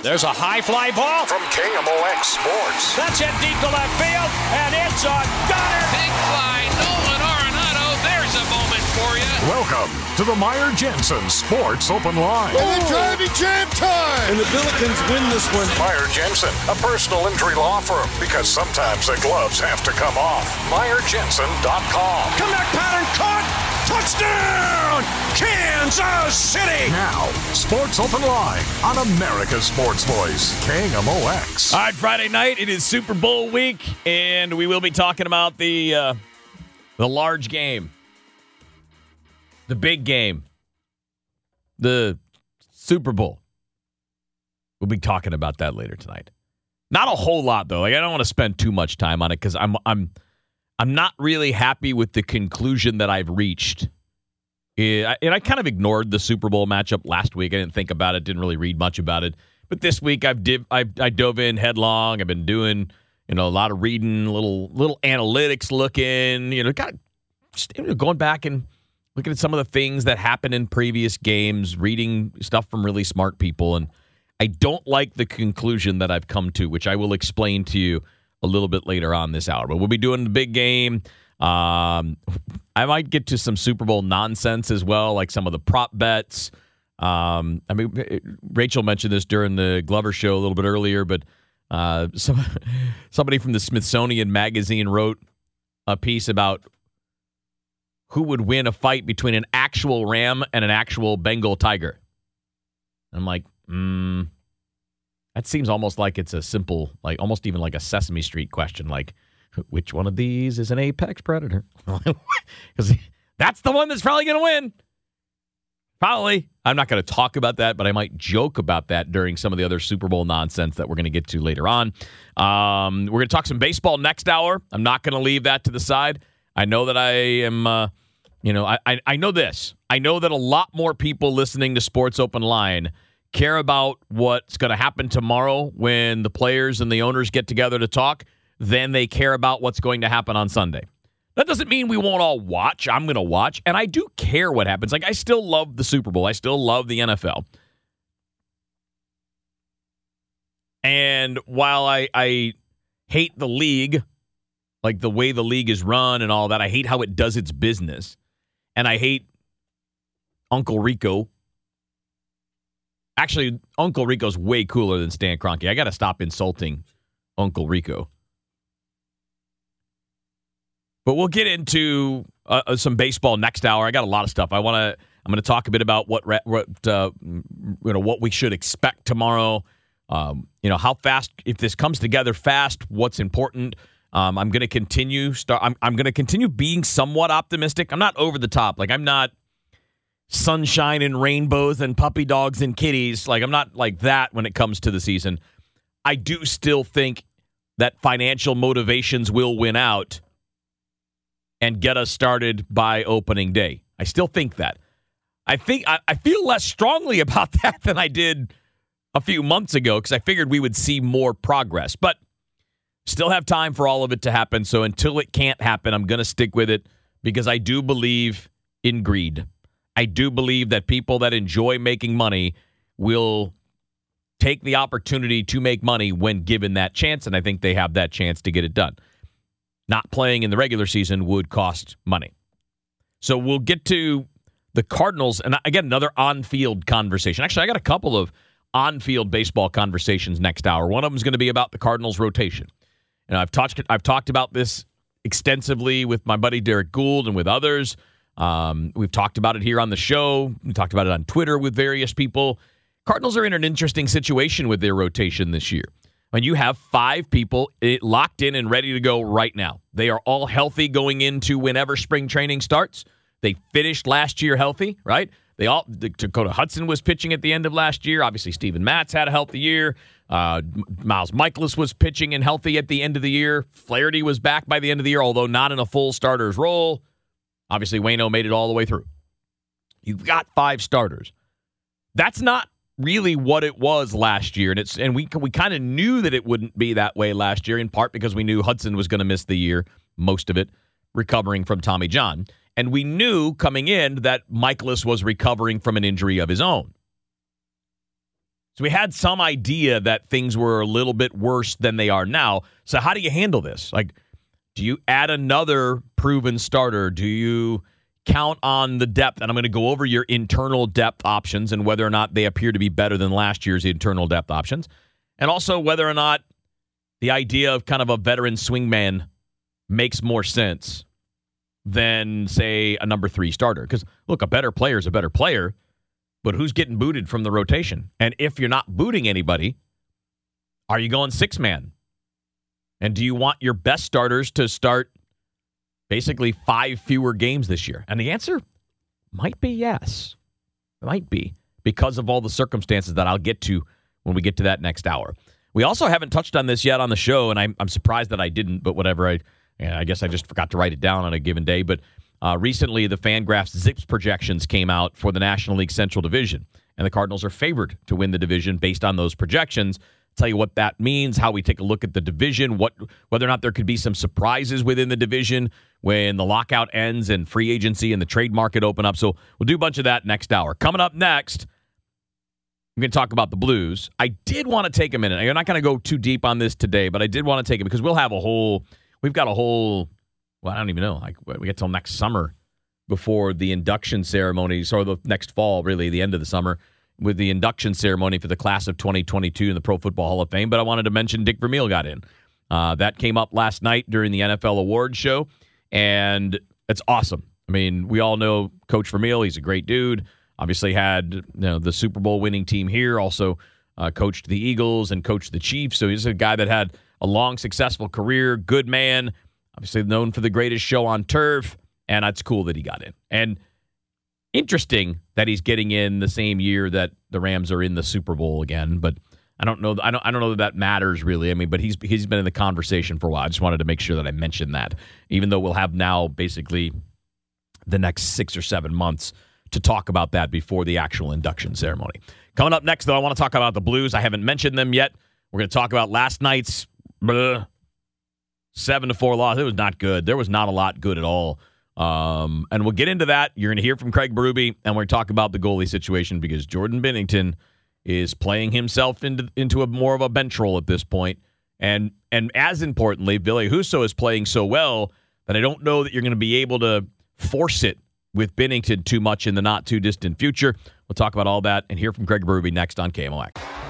There's a high fly ball from KMOX Sports. That's hit deep to left field, and it's a gunner. Big fly, Nolan Arenado. There's a moment for you. Welcome to the Meyer Jensen Sports Open Line. And the driving jam time. And the Billikens win this one. Meyer Jensen, a personal injury law firm, because sometimes the gloves have to come off. MeyerJensen.com. Comeback pattern caught. Touchdown, Kansas City! Now, Sports Open Line on America's Sports Voice, KMOX. All right, Friday night, it is Super Bowl week, and we will be talking about the uh, the large game, the big game, the Super Bowl. We'll be talking about that later tonight. Not a whole lot though. Like I don't want to spend too much time on it because I'm I'm I'm not really happy with the conclusion that I've reached. Eh, and I kind of ignored the Super Bowl matchup last week. I didn't think about it, didn't really read much about it. But this week I've div- I, I dove in headlong. I've been doing you know a lot of reading, little little analytics looking. You know, know, going back and looking at some of the things that happened in previous games, reading stuff from really smart people, and I don't like the conclusion that I've come to, which I will explain to you a little bit later on this hour. But we'll be doing the big game. Um, I might get to some Super Bowl nonsense as well, like some of the prop bets. Um, I mean, Rachel mentioned this during the Glover show a little bit earlier, but uh, some, somebody from the Smithsonian Magazine wrote a piece about who would win a fight between an actual ram and an actual Bengal tiger. I'm like, hmm. That seems almost like it's a simple, like almost even like a Sesame Street question, like which one of these is an apex predator? Because that's the one that's probably going to win. Probably. I'm not going to talk about that, but I might joke about that during some of the other Super Bowl nonsense that we're going to get to later on. Um, we're going to talk some baseball next hour. I'm not going to leave that to the side. I know that I am, uh, you know, I, I, I know this. I know that a lot more people listening to Sports Open Line care about what's going to happen tomorrow when the players and the owners get together to talk than they care about what's going to happen on Sunday. That doesn't mean we won't all watch. I'm going to watch, and I do care what happens. Like, I still love the Super Bowl, I still love the NFL. And while I, I hate the league, like the way the league is run and all that, I hate how it does its business. And I hate Uncle Rico Actually, Uncle Rico's way cooler than Stan Kroenke. I got to stop insulting Uncle Rico. But we'll get into uh, uh, some baseball next hour. I got a lot of stuff. I want to. I'm going to talk a bit about what what uh, you know what we should expect tomorrow. Um, you know how fast if this comes together fast. What's important. Um, I'm going to continue. Start. I'm, I'm going to continue being somewhat optimistic. I'm not over the top. Like I'm not sunshine and rainbows and puppy dogs and kitties. Like, I'm not like that when it comes to the season. I do still think that financial motivations will win out and get us started by opening day. I still think that. I think I, I feel less strongly about that than I did a few months ago because I figured we would see more progress. But still have time for all of it to happen. So until it can't happen, I'm going to stick with it because I do believe in greed. I do believe that people that enjoy making money will take the opportunity to make money when given that chance, and I think they have that chance to get it done. Not playing in the regular season would cost money. So we'll get to the Cardinals, and again, another on field conversation. Actually, I got a couple of on-field baseball conversations next hour. One of them is going to be about the Cardinals rotation. And I've talked I've talked about this extensively with my buddy Derek Gould and with others. Um, we've talked about it here on the show. We talked about it on Twitter with various people. Cardinals are in an interesting situation with their rotation this year. When you have five people locked in and ready to go right now, they are all healthy going into whenever spring training starts. They finished last year healthy, right? They all Dakota Hudson was pitching at the end of last year. Obviously, Steven Matz had a healthy year. Uh, Miles Mikolas was pitching and healthy at the end of the year. Flaherty was back by the end of the year, although not in a full starter's role. Obviously, Wayno made it all the way through. You've got five starters. That's not really what it was last year, and it's and we we kind of knew that it wouldn't be that way last year, in part because we knew Hudson was going to miss the year, most of it, recovering from Tommy John, and we knew coming in that Mikolas was recovering from an injury of his own. So we had some idea that things were a little bit worse than they are now. So how do you handle this? Like, do you add another proven starter? Do you count on the depth? And I'm going to go over your internal depth options and whether or not they appear to be better than last year's internal depth options. And also whether or not the idea of kind of a veteran swingman makes more sense than, say, a number three starter. Because, look, a better player is a better player but who's getting booted from the rotation? And if you're not booting anybody, are you going six man? And do you want your best starters to start basically five fewer games this year? And the answer might be yes. It might be because of all the circumstances that I'll get to when we get to that next hour. We also haven't touched on this yet on the show, and I'm, I'm surprised that I didn't, but whatever. I, I guess I just forgot to write it down on a given day. But uh, recently, the Fangraphs Zips projections came out for the National League Central Division, and the Cardinals are favored to win the division based on those projections. Tell you what that means, how we take a look at the division, what whether or not there could be some surprises within the division when the lockout ends and free agency and the trade market open up. So we'll do a bunch of that next hour. Coming up next, I'm going to talk about the Blues. I did want to take a minute. I'm not going to go too deep on this today, but I did want to take it because we'll have a whole. We've got a whole well, I don't even know. Like we get till next summer before the induction ceremonies, or the next fall, really, the end of the summer, with the induction ceremony for the class of 2022 in the Pro Football Hall of Fame. But I wanted to mention Dick Vermeil got in. Uh, that came up last night during the NFL Awards show, and it's awesome. I mean, we all know Coach Vermeil; he's a great dude. Obviously, had you know, the Super Bowl winning team here. Also, uh, coached the Eagles and coached the Chiefs. So he's a guy that had a long, successful career. Good man obviously known for the greatest show on turf, and it's cool that he got in. And interesting that he's getting in the same year that the Rams are in the Super Bowl again, but I don't know. I don't. I don't know that that matters really. I mean, but he's he's been in the conversation for a while. I just wanted to make sure that I mentioned that, even though we'll have now basically the next six or seven months to talk about that before the actual induction ceremony. Coming up next, though, I want to talk about the Blues. I haven't mentioned them yet. We're going to talk about last night's blah, seven to four loss. It was not good. There was not a lot good at all. Um, and we'll get into that. You're going to hear from Craig Berube, and we're going to talk about the goalie situation because Jordan Binnington is playing himself into into a more of a bench role at this point. And and as importantly, Ville Husso is playing so well that I don't know that you're going to be able to force it with Binnington too much in the not too distant future. We'll talk about all that and hear from Craig Berube next on KMOX.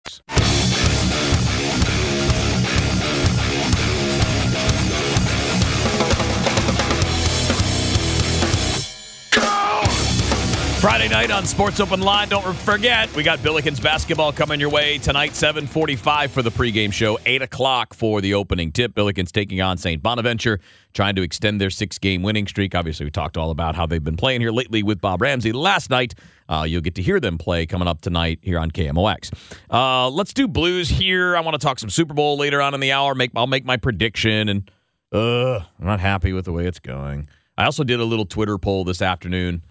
Friday night on Sports Open Line. Don't forget, we got Billikens basketball coming your way tonight, 745 for the pregame show, 8 o'clock for the opening tip. Billikens taking on St. Bonaventure, trying to extend their six-game winning streak. Obviously, we talked all about how they've been playing here lately with Bob Ramsey last night. Uh, you'll get to hear them play coming up tonight here on KMOX. Uh, let's do Blues here. I want to talk some Super Bowl later on in the hour. Make I'll make my prediction, and uh, I'm not happy with the way it's going. I also did a little Twitter poll this afternoon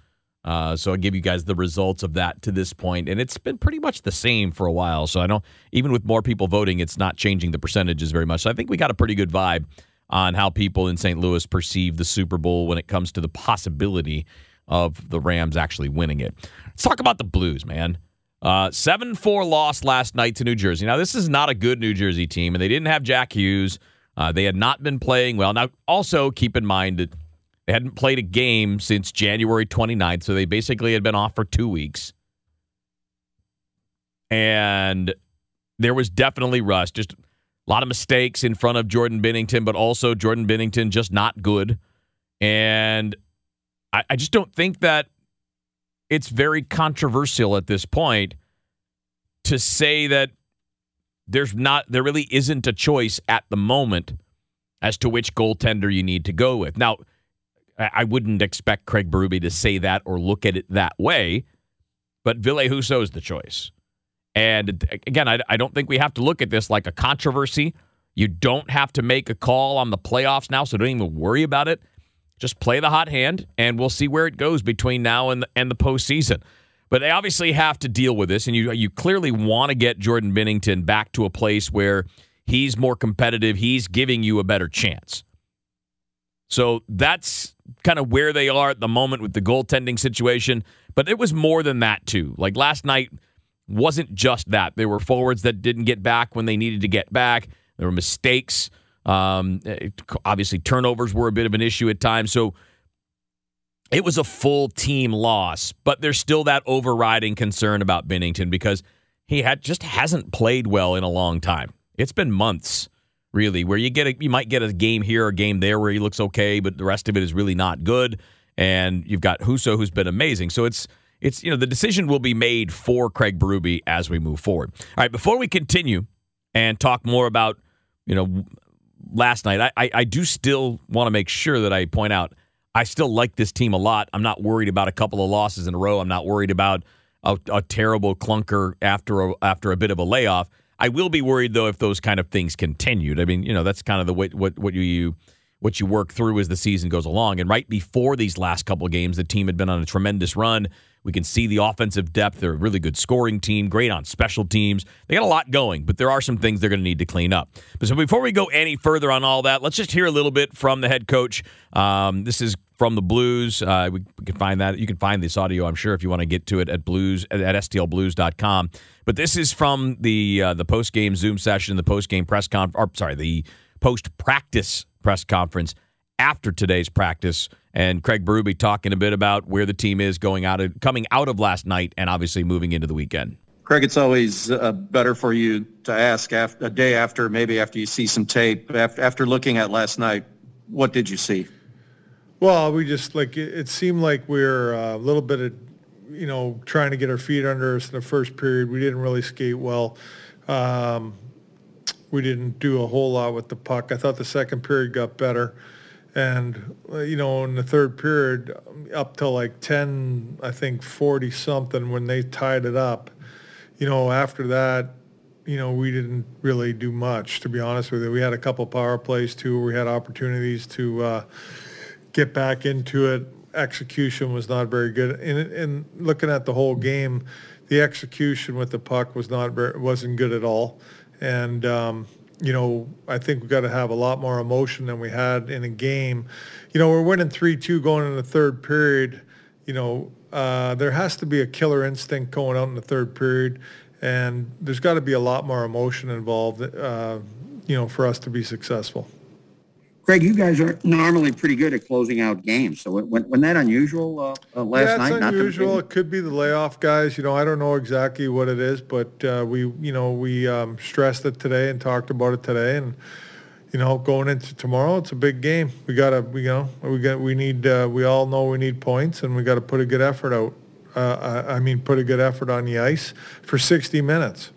uh, so I'll give you guys the results of that to this point, and it's been pretty much the same for a while. So I know even with more people voting, it's not changing the percentages very much. So I think we got a pretty good vibe on how people in St. Louis perceive the Super Bowl when it comes to the possibility of the Rams actually winning it. Let's talk about the Blues, man. Uh, 7 4 loss last night to New Jersey. Now, this is not a good New Jersey team, and they didn't have Jack Hughes. Uh, they had not been playing well. Now, also keep in mind that they hadn't played a game since January 29th, so they basically had been off for two weeks. And there was definitely rust. Just a lot of mistakes in front of Jordan Binnington, but also Jordan Binnington just not good. And I, I just don't think that it's very controversial at this point to say that there's not there really isn't a choice at the moment as to which goaltender you need to go with. Now, I wouldn't expect Craig Berube to say that or look at it that way, but Ville Husso is the choice. And again, I, I don't think we have to look at this like a controversy. You don't have to make a call on the playoffs now, so don't even worry about it. Just play the hot hand, and we'll see where it goes between now and the, and the postseason. But they obviously have to deal with this, and you you clearly want to get Jordan Binnington back to a place where he's more competitive. He's giving you a better chance. So that's kind of where they are at the moment with the goaltending situation. But it was more than that, too. Like last night wasn't just that. There were forwards that didn't get back when they needed to get back, there were mistakes. Um, obviously, turnovers were a bit of an issue at times. So it was a full team loss, but there's still that overriding concern about Binnington because he had just hasn't played well in a long time. It's been months really, where you get a, you might get a game here a game there where he looks okay, but the rest of it is really not good. And you've got Husso, who's been amazing. So it's it's you know the decision will be made for Craig Berube as we move forward. All right, before we continue and talk more about you know last night, I I, I do still want to make sure that I point out I still like this team a lot. I'm not worried about a couple of losses in a row. I'm not worried about a, a terrible clunker after a, after a bit of a layoff. I will be worried though if those kind of things continued. I mean, you know, that's kind of the way what what you what you work through as the season goes along. And right before these last couple of games, the team had been on a tremendous run. We can see the offensive depth. They're a really good scoring team, great on special teams. They got a lot going, but there are some things they're going to need to clean up. But so before we go any further on all that, let's just hear a little bit from the head coach. Um, this is from the Blues. Uh, we, can find that. You can find this audio, I'm sure, if you want to get to it at blues at stlblues.com. But this is from the uh, the post game Zoom session, the post game press conference. Sorry, the post practice press conference after today's practice, and Craig Berube talking a bit about where the team is going out of coming out of last night, and obviously moving into the weekend. Craig, it's always uh, better for you to ask after, a day after, maybe after you see some tape. After, after looking at last night, what did you see? Well, we just like it, it seemed like we are uh, a little bit of, you know, trying to get our feet under us in the first period. We didn't really skate well. Um, we didn't do a whole lot with the puck. I thought the second period got better. And, uh, you know, in the third period, up to like 10, I think 40 something when they tied it up, you know, after that, you know, we didn't really do much, to be honest with you. We had a couple power plays too. We had opportunities to uh, get back into it. Execution was not very good. And, and looking at the whole game, the execution with the puck was not very, wasn't good at all. And um, you know, I think we've got to have a lot more emotion than we had in a game. You know, we're winning three two going in the third period. You know, uh, there has to be a killer instinct going out in the third period, and there's got to be a lot more emotion involved. Uh, you know, for us to be successful. Greg, you guys are normally pretty good at closing out games. So when, when that unusual uh, uh, last yeah, night? it's unusual. It could be the layoff guys. You know, I don't know exactly what it is, but uh, we, you know, we um, stressed it today and talked about it today, and you know, going into tomorrow, it's a big game. We gotta, we, you know, we got, we need, uh, we all know we need points, and we got to put a good effort out. Uh, I, I mean, put a good effort on the ice for 60 minutes.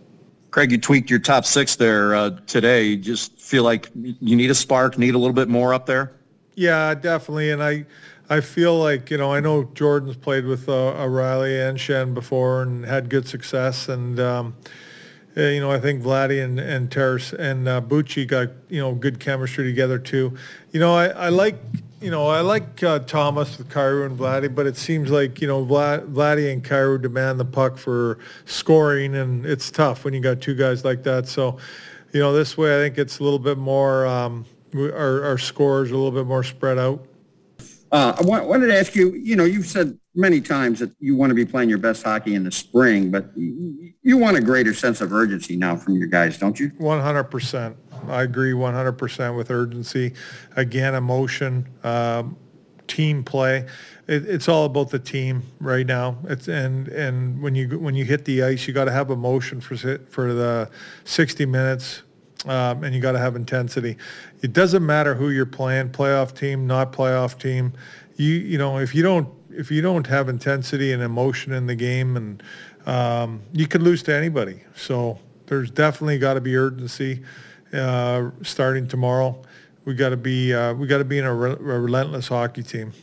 Craig, you tweaked your top six there uh, today. You just feel like you need a spark, need a little bit more up there? Yeah, definitely. And I, I feel like, you know, I know Jordan's played with uh, O'Reilly and Schenn before and had good success. And, um, you know, I think Vladdy and, and Terrace and uh, Bucci got, you know, good chemistry together too. You know, I, I like, you know, I like uh, Thomas with Kyrou and Vladdy, but it seems like, you know, Vlad, Vladdy and Kyrou demand the puck for scoring, and it's tough when you got two guys like that. So, you know, this way I think it's a little bit more, um, our, our scores a little bit more spread out. Uh, I wanted to ask you, you know, you've said many times that you want to be playing your best hockey in the spring, but you want a greater sense of urgency now from your guys, don't you? 100%. I agree 100% with urgency. Again, emotion, um, team play. It, it's all about the team right now. It's and and when you when you hit the ice, you got to have emotion for for the 60 minutes, um, and you got to have intensity. It doesn't matter who you're playing, playoff team, not playoff team. You you know if you don't if you don't have intensity and emotion in the game, and um, you could lose to anybody. So there's definitely got to be urgency uh, starting tomorrow. We got to be uh, we got to be in a, re- a, relentless hockey team.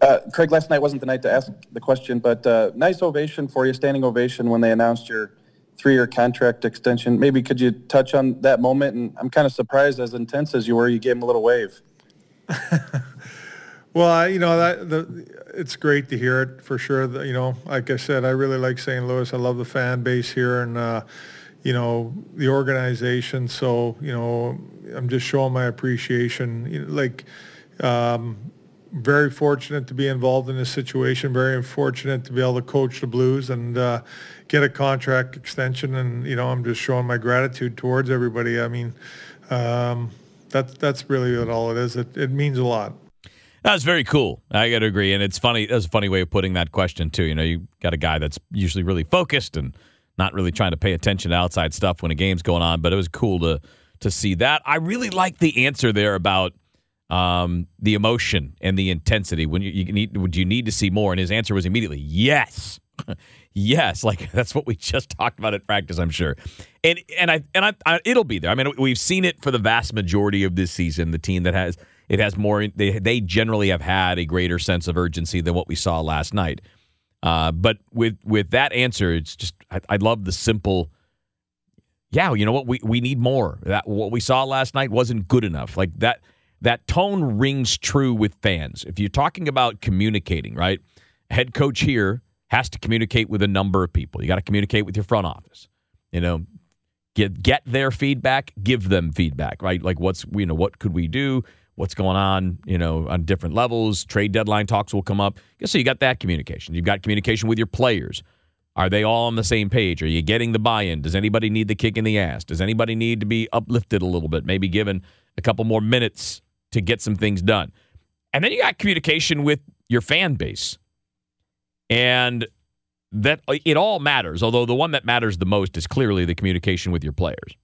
Uh, Craig, last night wasn't the night to ask the question, but uh, nice ovation for you, standing ovation when they announced your three-year contract extension. Maybe could you touch on that moment? And I'm kind of surprised, as intense as you were, you gave him a little wave. well, I, you know that the, it's great to hear it for sure. You know, like I said, I really like St. Louis. I love the fan base here, and uh, you know, the organization. So, you know, I'm just showing my appreciation. You know, like, um, very fortunate to be involved in this situation. Very fortunate to be able to coach the Blues and uh, get a contract extension. And you know, I'm just showing my gratitude towards everybody. I mean, um, that's that's really what all it is. It, it means a lot. That's very cool. I got to agree, and it's funny. That's a funny way of putting that question too. You know, you got a guy that's usually really focused and not really trying to pay attention to outside stuff when a game's going on, but it was cool to to see that. I really like the answer there about um, the emotion and the intensity. When you, you need, would you need to see more? And his answer was immediately yes, yes. Like that's what we just talked about at practice, I'm sure. And and I and I, I, it'll be there. I mean, we've seen it for the vast majority of this season. The team that has it has more. They they generally have had a greater sense of urgency than what we saw last night. Uh, but with with that answer, it's just I, I love the simple. Yeah, you know what? We we need more. That what we saw last night wasn't good enough. Like that that tone rings true with fans. If you're talking about communicating, right? Head coach here has to communicate with a number of people. You got to communicate with your front office. You know, get get their feedback, give them feedback, right? Like what's you know what could we do? What's going on, you know, on different levels. Trade deadline talks will come up. So you got that communication. You've got communication with your players. Are they all on the same page? Are you getting the buy-in? Does anybody need the kick in the ass? Does anybody need to be uplifted a little bit? Maybe given a couple more minutes to get some things done. And then you got communication with your fan base. And that uh, it all matters, although the one that matters the most is clearly the communication with your players.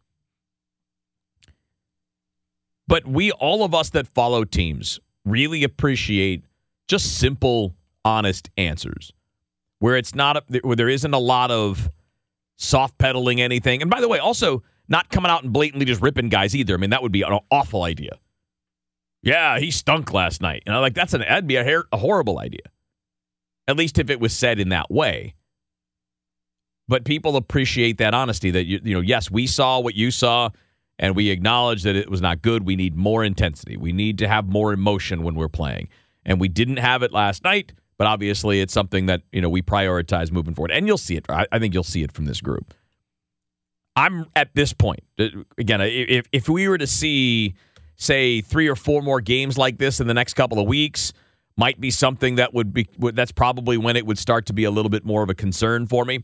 But we, all of us that follow teams, really appreciate just simple, honest answers where it's not, a, where there isn't a lot of soft pedaling anything. And by the way, also not coming out and blatantly just ripping guys either. I mean, that would be an awful idea. Yeah, he stunk last night. And I like that's an that'd be a, hair, a horrible idea. At least if it was said in that way. But people appreciate that honesty that you you know, yes, we saw what you saw and we acknowledge that it was not good. We need more intensity. We need to have more emotion when we're playing. And we didn't have it last night, but obviously it's something that, you know, we prioritize moving forward. And you'll see it. I think you'll see it from this group. I'm at this point uh, again. If if we were to see, say, three or four more games like this in the next couple of weeks, might be something that would be. That's probably when it would start to be a little bit more of a concern for me.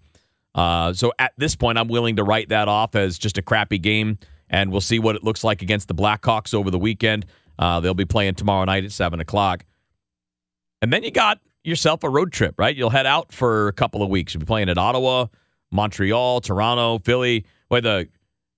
Uh, so at this point, I'm willing to write that off as just a crappy game, and we'll see what it looks like against the Blackhawks over the weekend. Uh, they'll be playing tomorrow night at seven o'clock, and then you got yourself a road trip, right? You'll head out for a couple of weeks. You'll be playing at Ottawa, Montreal, Toronto, Philly. Well, the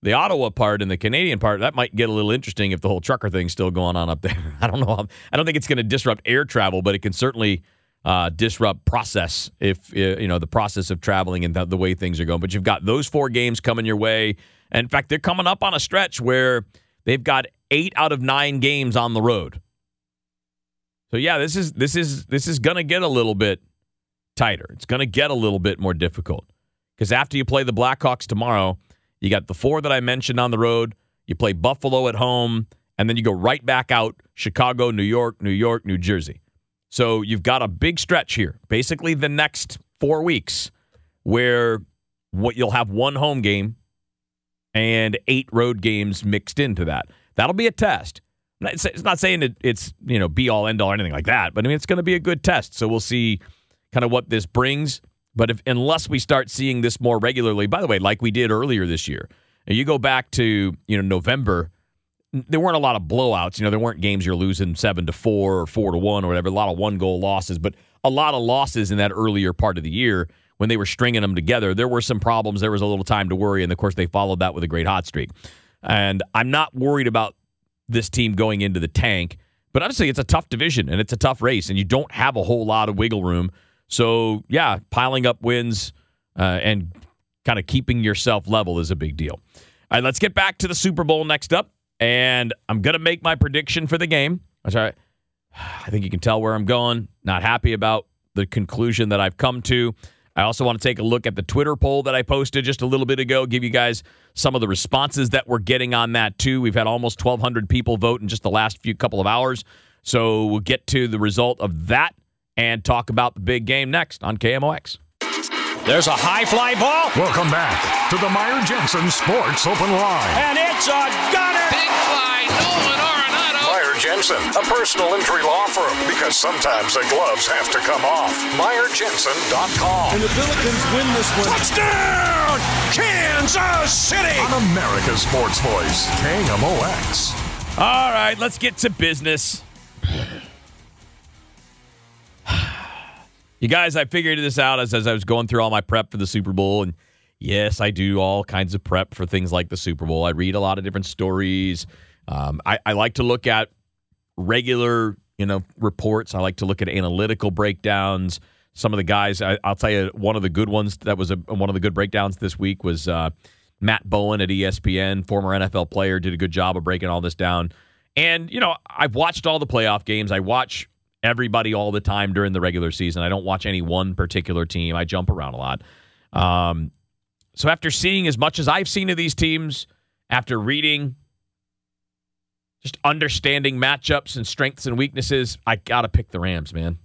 the Ottawa part and the Canadian part that might get a little interesting if the whole trucker thing's still going on up there. I don't know. I don't think it's going to disrupt air travel, but it can certainly uh, disrupt process if uh, you know the process of traveling and the, the way things are going. But you've got those four games coming your way. And in fact, they're coming up on a stretch where they've got eight out of nine games on the road. So yeah, this is this is this is going to get a little bit tighter. It's going to get a little bit more difficult because after you play the Blackhawks tomorrow, you got the four that I mentioned on the road. You play Buffalo at home, and then you go right back out Chicago, New York, New York, New Jersey. So you've got a big stretch here, basically the next four weeks, where what you'll have one home game and eight road games mixed into that. That'll be a test. It's not saying it's you know be all end all or anything like that, but I mean it's going to be a good test. So we'll see kind of what this brings. But if unless we start seeing this more regularly, by the way, like we did earlier this year, you go back to you know November, there weren't a lot of blowouts. You know, there weren't games you're losing seven to four or four to one or whatever. A lot of one goal losses, but a lot of losses in that earlier part of the year when they were stringing them together. There were some problems. There was a little time to worry, and of course they followed that with a great hot streak. And I'm not worried about this team going into the tank. But obviously, it's a tough division and it's a tough race, and you don't have a whole lot of wiggle room. So, yeah, piling up wins uh, and kind of keeping yourself level is a big deal. All right, let's get back to the Super Bowl next up. And I'm going to make my prediction for the game. I think you can tell where I'm going. Not happy about the conclusion that I've come to. I also want to take a look at the Twitter poll that I posted just a little bit ago, give you guys some of the responses that we're getting on that too. We've had almost 1,200 people vote in just the last few couple of hours. So we'll get to the result of that and talk about the big game next on KMOX. There's a high fly ball. Welcome back to the Meyer Jensen Sports Open Line. And it's a gunner. Big fly, Nolan Arenado. Meyer Jensen, a personal injury law firm, because sometimes the gloves have to come off. MeyerJensen.com. And the Billikens win this one. Touchdown! Kansas City! On America's Sports Voice, KMOX. All right, let's get to business. You guys, I figured this out as, as I was going through all my prep for the Super Bowl. And yes, I do all kinds of prep for things like the Super Bowl. I read a lot of different stories. Um, I, I like to look at regular, you know, reports. I like to look at analytical breakdowns. Some of the guys, I, will tell you, one of the good ones that was a, one of the good breakdowns this week was uh, Matt Bowen at ESPN, former NFL player, did a good job of breaking all this down. And, you know, I've watched all the playoff games. I watch everybody all the time during the regular season. I don't watch any one particular team. I jump around a lot. Um, so after seeing as much as I've seen of these teams, after reading, just understanding matchups and strengths and weaknesses, I got to pick the Rams, man.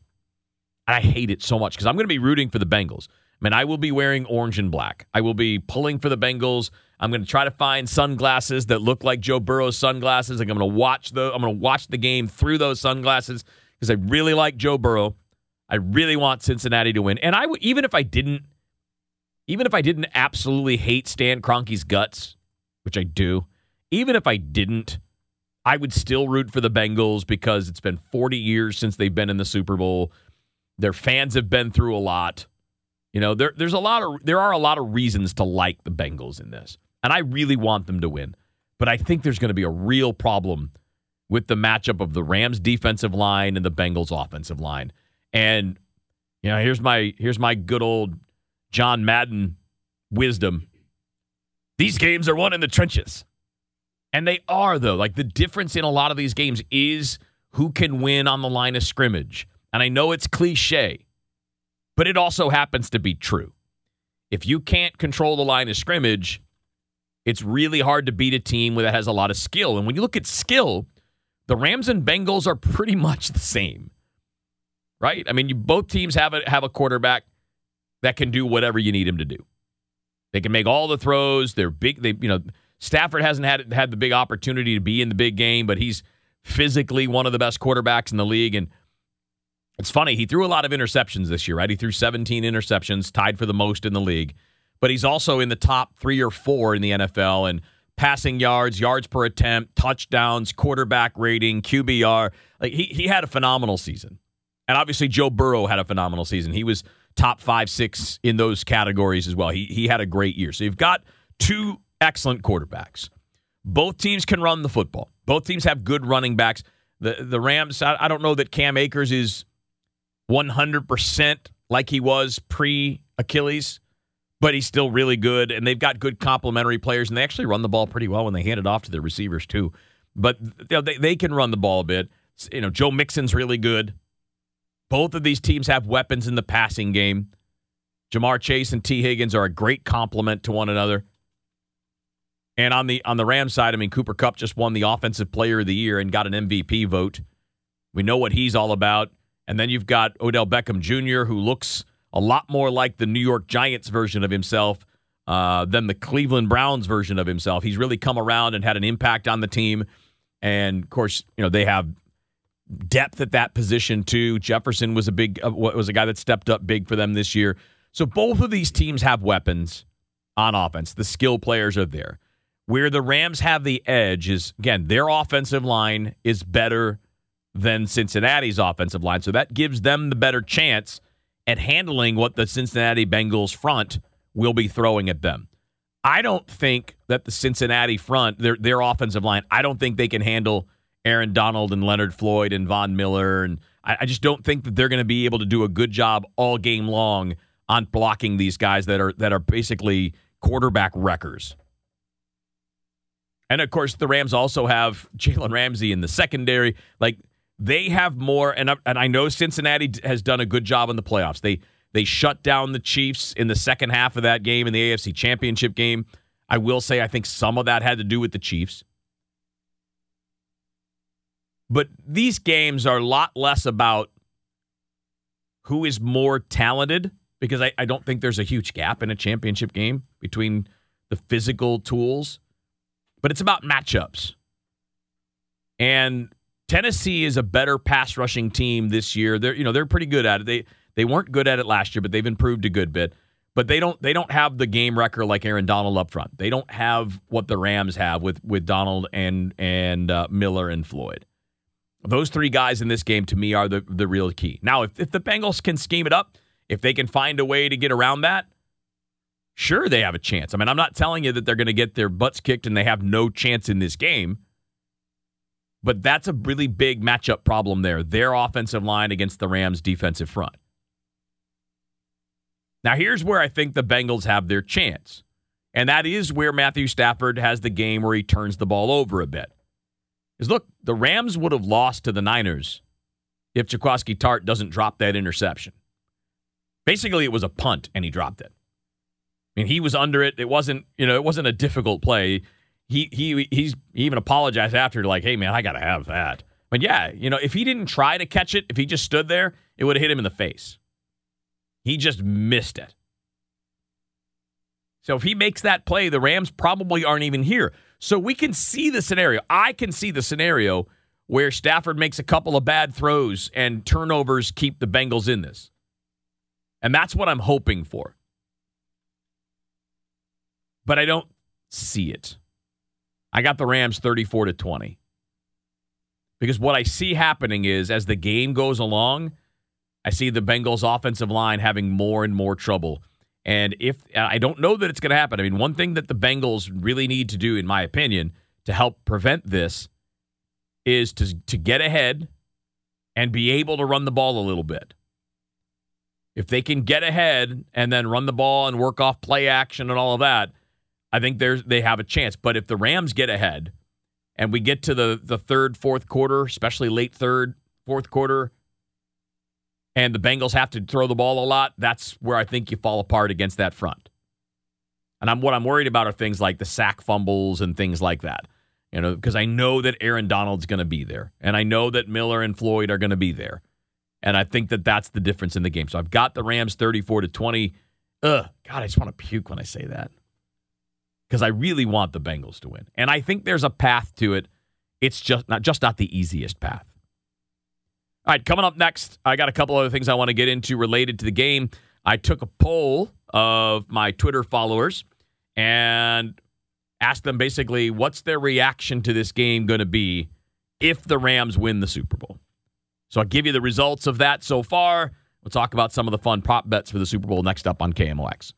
And I hate it so much because I'm to be rooting for the Bengals. I mean, I will be wearing orange and black. I will be pulling for the Bengals. I'm going to try to find sunglasses that look like Joe Burrow's sunglasses. Like I'm going to watch the I'm going to watch the game through those sunglasses because I really like Joe Burrow. I really want Cincinnati to win. And I would even if I didn't even if I didn't absolutely hate Stan Kroenke's guts, which I do, even if I didn't, I would still root for the Bengals because it's been 40 years since they've been in the Super Bowl. Their fans have been through a lot. You know, there, there's a lot of there are a lot of reasons to like the Bengals in this. And I really want them to win. But I think there's going to be a real problem with the matchup of the Rams defensive line and the Bengals offensive line. And you know, here's my here's my good old John Madden wisdom. These games are won in the trenches. And they are though. Like the difference in a lot of these games is who can win on the line of scrimmage. And I know it's cliche, but it also happens to be true. If you can't control the line of scrimmage, it's really hard to beat a team that has a lot of skill. And when you look at skill, the Rams and Bengals are pretty much the same, right? I mean, you, both teams have a have a quarterback that can do whatever you need him to do. They can make all the throws. They're big. They, you know, Stafford hasn't had had the big opportunity to be in the big game, but he's physically one of the best quarterbacks in the league. And it's funny, he threw a lot of interceptions this year, right? He threw 17 interceptions, tied for the most in the league. But he's also in the top three or four in the NFL and passing yards, yards per attempt, touchdowns, quarterback rating, QBR. Like he he had a phenomenal season. And obviously Joe Burrow had a phenomenal season. He was top five, six in those categories as well. He he had a great year. So you've got two excellent quarterbacks. Both teams can run the football. Both teams have good running backs. The the Rams, I, I don't know that Cam Akers is 100% like he was pre Achilles, but he's still really good. And they've got good complementary players, and they actually run the ball pretty well when they hand it off to their receivers, too. But they, they can run the ball a bit. You know, Joe Mixon's really good. Both of these teams have weapons in the passing game. Ja'Marr Chase and Tee Higgins are a great complement to one another. And on the on the Rams side, I mean, Cooper Kupp just won the Offensive Player of the Year and got an MVP vote. We know what he's all about. And then you've got Odell Beckham Jr., who looks a lot more like the New York Giants version of himself uh, than the Cleveland Browns version of himself. He's really come around and had an impact on the team. And of course, you know they have depth at that position too. Jefferson was a big uh, was a guy that stepped up big for them this year. So both of these teams have weapons on offense. The skill players are there. Where the Rams have the edge is again their offensive line is better than Cincinnati's offensive line, so that gives them the better chance at handling what the Cincinnati Bengals front will be throwing at them. I don't think that the Cincinnati front, their their offensive line, I don't think they can handle Aaron Donald and Leonard Floyd and Von Miller, and I, I just don't think that they're going to be able to do a good job all game long on blocking these guys that are that are basically quarterback wreckers. And of course, the Rams also have Jalen Ramsey in the secondary. Like they have more, and I, and I know Cincinnati has done a good job in the playoffs. They they shut down the Chiefs in the second half of that game in the AFC Championship game. I will say I think some of that had to do with the Chiefs. But these games are a lot less about who is more talented because I, I don't think there's a huge gap in a championship game between the physical tools but it's about matchups. And Tennessee is a better pass rushing team this year. They're you know they're pretty good at it. They they weren't good at it last year, but they've improved a good bit. But they don't they don't have the game record like Aaron Donald up front. They don't have what the Rams have with with Donald and and uh, Miller and Floyd. Those three guys in this game to me are the the real key. Now, if if the Bengals can scheme it up, if they can find a way to get around that, sure they have a chance. I mean, I'm not telling you that they're going to get their butts kicked and they have no chance in this game. But that's a really big matchup problem there. Their offensive line against the Rams' defensive front. Now, here's where I think the Bengals have their chance. And that is where Matthew Stafford has the game where he turns the ball over a bit. Because look, the Rams would have lost to the Niners if Jaquiski Tartt doesn't drop that interception. Basically, it was a punt and he dropped it. I mean, he was under it. It wasn't, you know, it wasn't a difficult play. He he he's he even apologized after, like, "Hey, man, I got to have that." But yeah, you know, if he didn't try to catch it, if he just stood there, it would have hit him in the face. He just missed it. So if he makes that play, the Rams probably aren't even here. So we can see the scenario. I can see the scenario where Stafford makes a couple of bad throws and turnovers keep the Bengals in this. And that's what I'm hoping for but I don't see it. I got the Rams 34 to 20. Because what I see happening is as the game goes along, I see the Bengals offensive line having more and more trouble. And if I don't know that it's going to happen. I mean, one thing that the Bengals really need to do in my opinion to help prevent this is to to get ahead and be able to run the ball a little bit. If they can get ahead and then run the ball and work off play action and all of that, I think there's they have a chance. But if the Rams get ahead and we get to the the third, fourth quarter, especially late third, fourth quarter, and the Bengals have to throw the ball a lot, that's where I think you fall apart against that front. And I'm what I'm worried about are things like the sack fumbles and things like that. You know, because I know that Aaron Donald's going to be there, and I know that Miller and Floyd are going to be there, and I think that that's the difference in the game. So I've got the Rams 34 to 20. Ugh, God, I just want to puke when I say that. Because I really want the Bengals to win. And I think there's a path to it. It's just not just not the easiest path. All right, coming up next, I got a couple other things I want to get into related to the game. I took a poll of my Twitter followers and asked them basically what's their reaction to this game going to be if the Rams win the Super Bowl. So I'll give you the results of that so far. We'll talk about some of the fun prop bets for the Super Bowl next up on KMOX.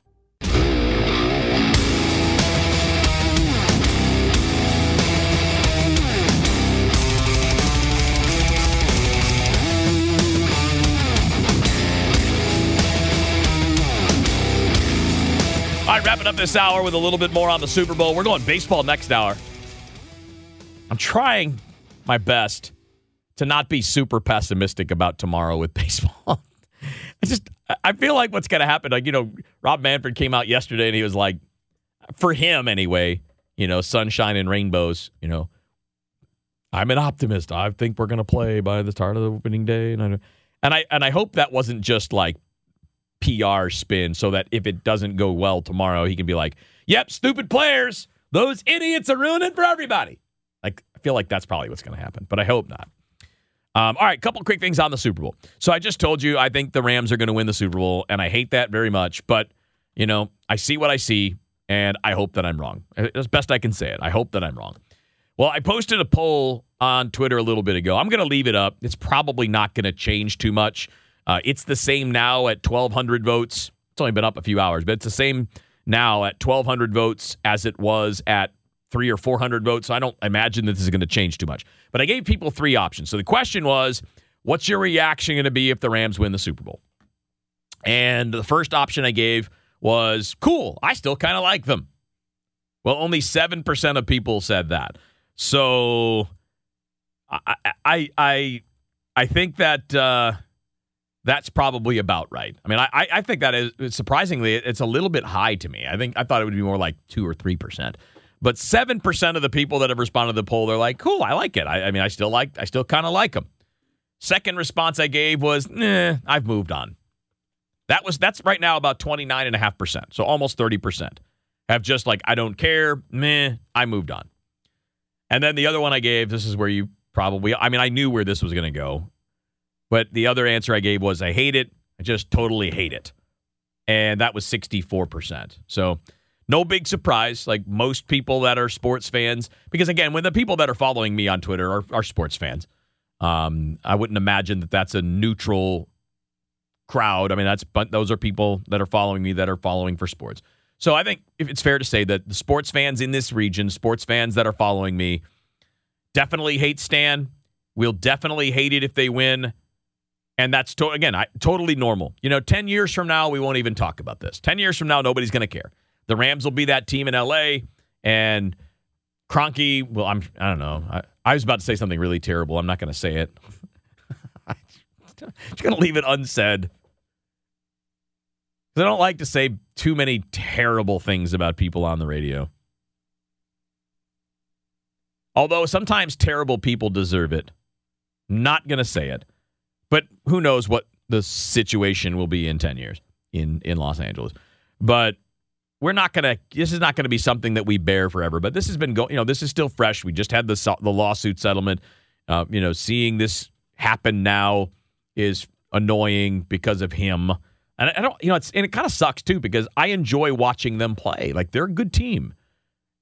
Right, wrapping up this hour with a little bit more on the Super Bowl. We're going baseball next hour. I'm trying my best to not be super pessimistic about tomorrow with baseball. I just I feel like what's going to happen. Like you know, Rob Manfred came out yesterday and he was like, for him anyway, you know, sunshine and rainbows. You know, I'm an optimist. I think we're going to play by the start of the opening day, and I and I and I hope that wasn't just like PR spin, so that if it doesn't go well tomorrow, he can be like, "Yep, stupid players, those idiots are ruining for everybody." Like I feel like that's probably what's going to happen, but I hope not. Um, all right, couple quick things on the Super Bowl. So I just told you I think the Rams are going to win the Super Bowl, and I hate that very much. But you know, I see what I see, and I hope that I'm wrong. As best I can say it, I hope that I'm wrong. Well, I posted a poll on Twitter a little bit ago. I'm going to leave it up. It's probably not going to change too much. Uh, it's the same now at 1,200 votes. It's only been up a few hours, but it's the same now at 1,200 votes as it was at three or 400 votes. So I don't imagine that this is going to change too much. But I gave people three options. So the question was, what's your reaction going to be if the Rams win the Super Bowl? And the first option I gave was, cool, I still kind of like them. Well, only 7% of people said that. So I I I, I think that uh, that's probably about right. I mean, I I think that is surprisingly it's a little bit high to me. I think I thought it would be more like two or three percent. But seven percent of the people that have responded to the poll, they're like, "Cool, I like it. I, I mean, I still like, I still kind of like them." Second response I gave was, "Nah, I've moved on." That was that's right now about twenty nine and a half percent, so almost thirty percent have just like, "I don't care." Meh, I moved on. And then the other one I gave, this is where you probably, I mean, I knew where this was going to go, but the other answer I gave was, "I hate it. I just totally hate it," and that was sixty four percent. So no big surprise, like most people that are sports fans, because again, when the people that are following me on Twitter are, are sports fans, um, I wouldn't imagine that that's a neutral crowd. I mean, that's but those are people that are following me that are following for sports. So I think if it's fair to say that the sports fans in this region, sports fans that are following me, definitely hate Stan. We'll definitely hate it if they win. And that's to- again, I, totally normal. You know, 10 years from now, we won't even talk about this. 10 years from now, nobody's going to care. The Rams will be that team in LA, and Kroenke, Well, I'm. I don't know. I, I was about to say something really terrible. I'm not going to say it. I'm just going to leave it unsaid. I don't like to say too many terrible things about people on the radio. Although sometimes terrible people deserve it. Not going to say it. But who knows what the situation will be in 10 years in, in Los Angeles. But we're not going to this is not going to be something that we bear forever. But this has been going you know this is still fresh. We just had the the lawsuit settlement. Uh, you know seeing this happen now is annoying because of him. And I don't you know it's and it kind of sucks too because I enjoy watching them play. Like they're a good team.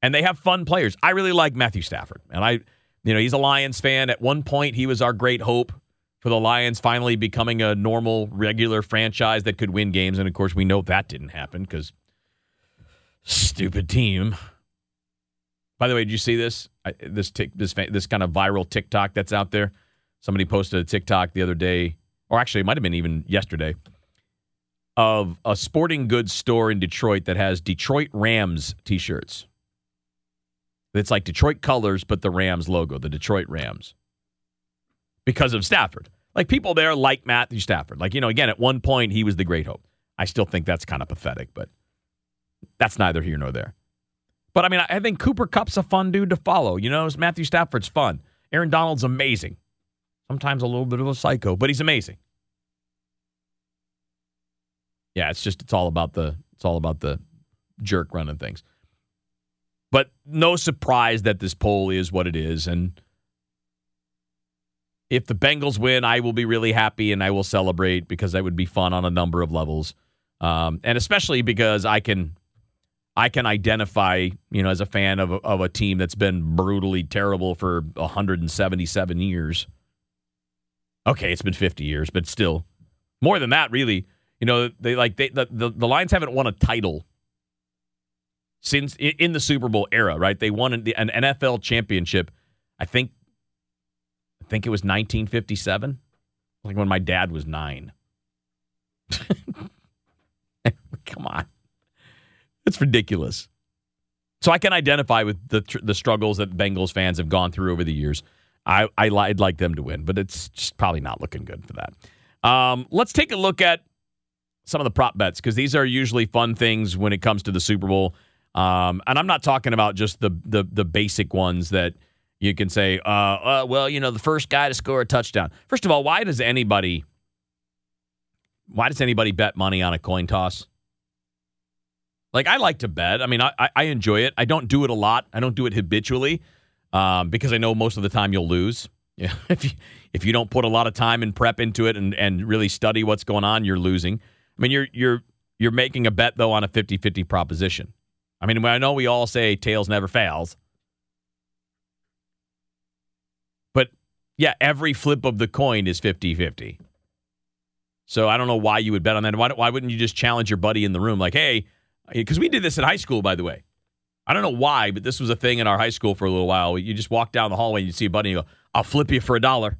And they have fun players. I really like Matthew Stafford. And I you know he's a Lions fan. At one point he was our great hope for the Lions finally becoming a normal regular franchise that could win games and of course we know that didn't happen because Stupid team. By the way, did you see this? I, this tick, this this kind of viral TikTok that's out there. Somebody posted a TikTok the other day, or actually, it might have been even yesterday, of a sporting goods store in Detroit that has Detroit Rams T-shirts. It's like Detroit colors, but the Rams logo, the Detroit Rams, because of Stafford. Like people there like Matthew Stafford. Like you know, again, at one point he was the great hope. I still think that's kind of pathetic, but that's neither here nor there. But I mean, I think Cooper Kupp's a fun dude to follow. You know, Matthew Stafford's fun. Aaron Donald's amazing. Sometimes a little bit of a psycho, but he's amazing. Yeah, it's just it's all about the it's all about the jerk running things. But no surprise that this poll is what it is. And if the Bengals win, I will be really happy and I will celebrate because that would be fun on a number of levels. Um, and especially because I can I can identify, you know, as a fan of a, of a team that's been brutally terrible for 177 years. Okay, it's been 50 years, but still more than that, really. You know, they like they the, the, the Lions haven't won a title since in the Super Bowl era, right? They won an, an NFL championship. I think I think it was 1957, like when my dad was nine. Come on, it's ridiculous. So I can identify with the the struggles that Bengals fans have gone through over the years. I, I would like them to win, but it's just probably not looking good for that. Um, let's take a look at some of the prop bets because these are usually fun things when it comes to the Super Bowl. Um, and I'm not talking about just the the the basic ones that you can say, uh, uh, well, you know, the first guy to score a touchdown. First of all, why does anybody why does anybody bet money on a coin toss? Like I like to bet. I mean, I, I enjoy it. I don't do it a lot. I don't do it habitually um, because I know most of the time you'll lose. Yeah, if you if you don't put a lot of time and prep into it and, and really study what's going on, you're losing. I mean, you're you're you're making a bet though on a 50-50 proposition. I mean, I know we all say tails never fails. But yeah, every flip of the coin is 50-50. So I don't know why you would bet on that. Why, why wouldn't you just challenge your buddy in the room like, "Hey, because we did this in high school, by the way. I don't know why, but this was a thing in our high school for a little while. You just walk down the hallway and you see a buddy and you go, I'll flip you for a dollar.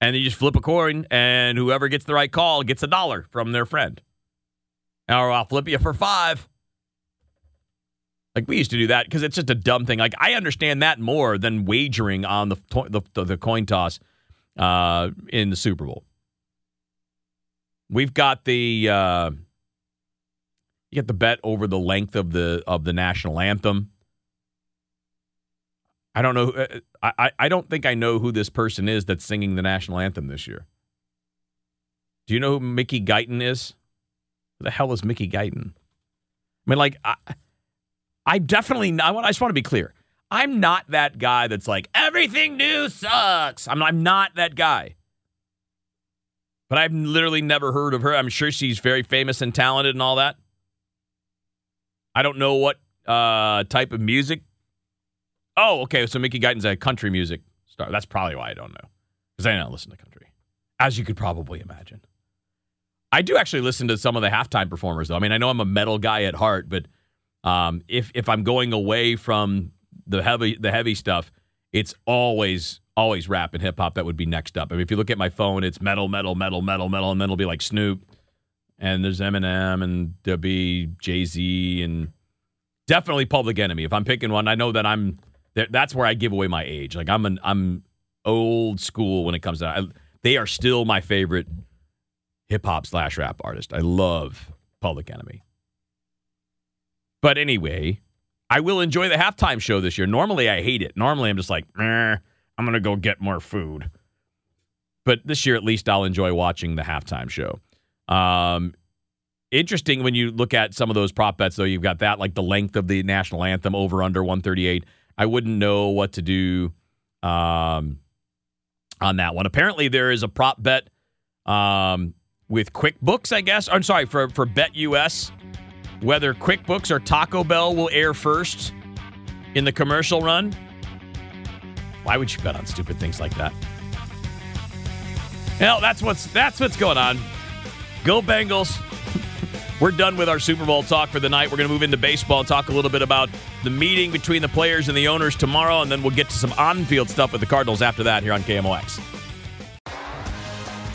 And you just flip a coin, and whoever gets the right call gets a dollar from their friend. Or I'll flip you for five. Like we used to do that because it's just a dumb thing. Like I understand that more than wagering on the the, the coin toss uh, in the Super Bowl. We've got the uh, you get the bet over the length of the of the national anthem. I don't know. Uh, I, I don't think I know who this person is that's singing the national anthem this year. Do you know who Mickey Guyton is? Who the hell is Mickey Guyton? I mean, like, I, I definitely. I, want, I just want to be clear. I'm not that guy that's like everything new sucks. I'm, I'm not that guy. But I've literally never heard of her. I'm sure she's very famous and talented and all that. I don't know what uh, type of music. Oh, okay. So Mickey Guyton's a country music star. That's probably why I don't know because I don't listen to country, as you could probably imagine. I do actually listen to some of the halftime performers, though. I mean, I know I'm a metal guy at heart, but um, if if I'm going away from the heavy the heavy stuff, it's always always rap and hip hop that would be next up. I mean, if you look at my phone, it's metal, metal, metal, metal, metal, and then it'll be like Snoop and there's Eminem and there'll be Jay Z and definitely Public Enemy. If I'm picking one, I know that I'm that's where I give away my age. Like I'm an I'm old school when it comes to I, they are still my favorite hip hop slash rap artist. I love Public Enemy. But anyway, I will enjoy the halftime show this year. Normally I hate it. Normally I'm just like, I'm gonna go get more food. But this year at least I'll enjoy watching the halftime show. Um, interesting when you look at some of those prop bets, though. You've got that, like the length of the national anthem over under 138. I wouldn't know what to do um, on that one. Apparently, there is a prop bet um, with QuickBooks, I guess. I'm sorry, for, for BetUS, whether QuickBooks or Taco Bell will air first in the commercial run. Why would you bet on stupid things like that? Well, that's what's that's what's going on. Go Bengals. We're done with our Super Bowl talk for the night. We're going to move into baseball and talk a little bit about the meeting between the players and the owners tomorrow, and then we'll get to some on field stuff with the Cardinals after that here on KMOX.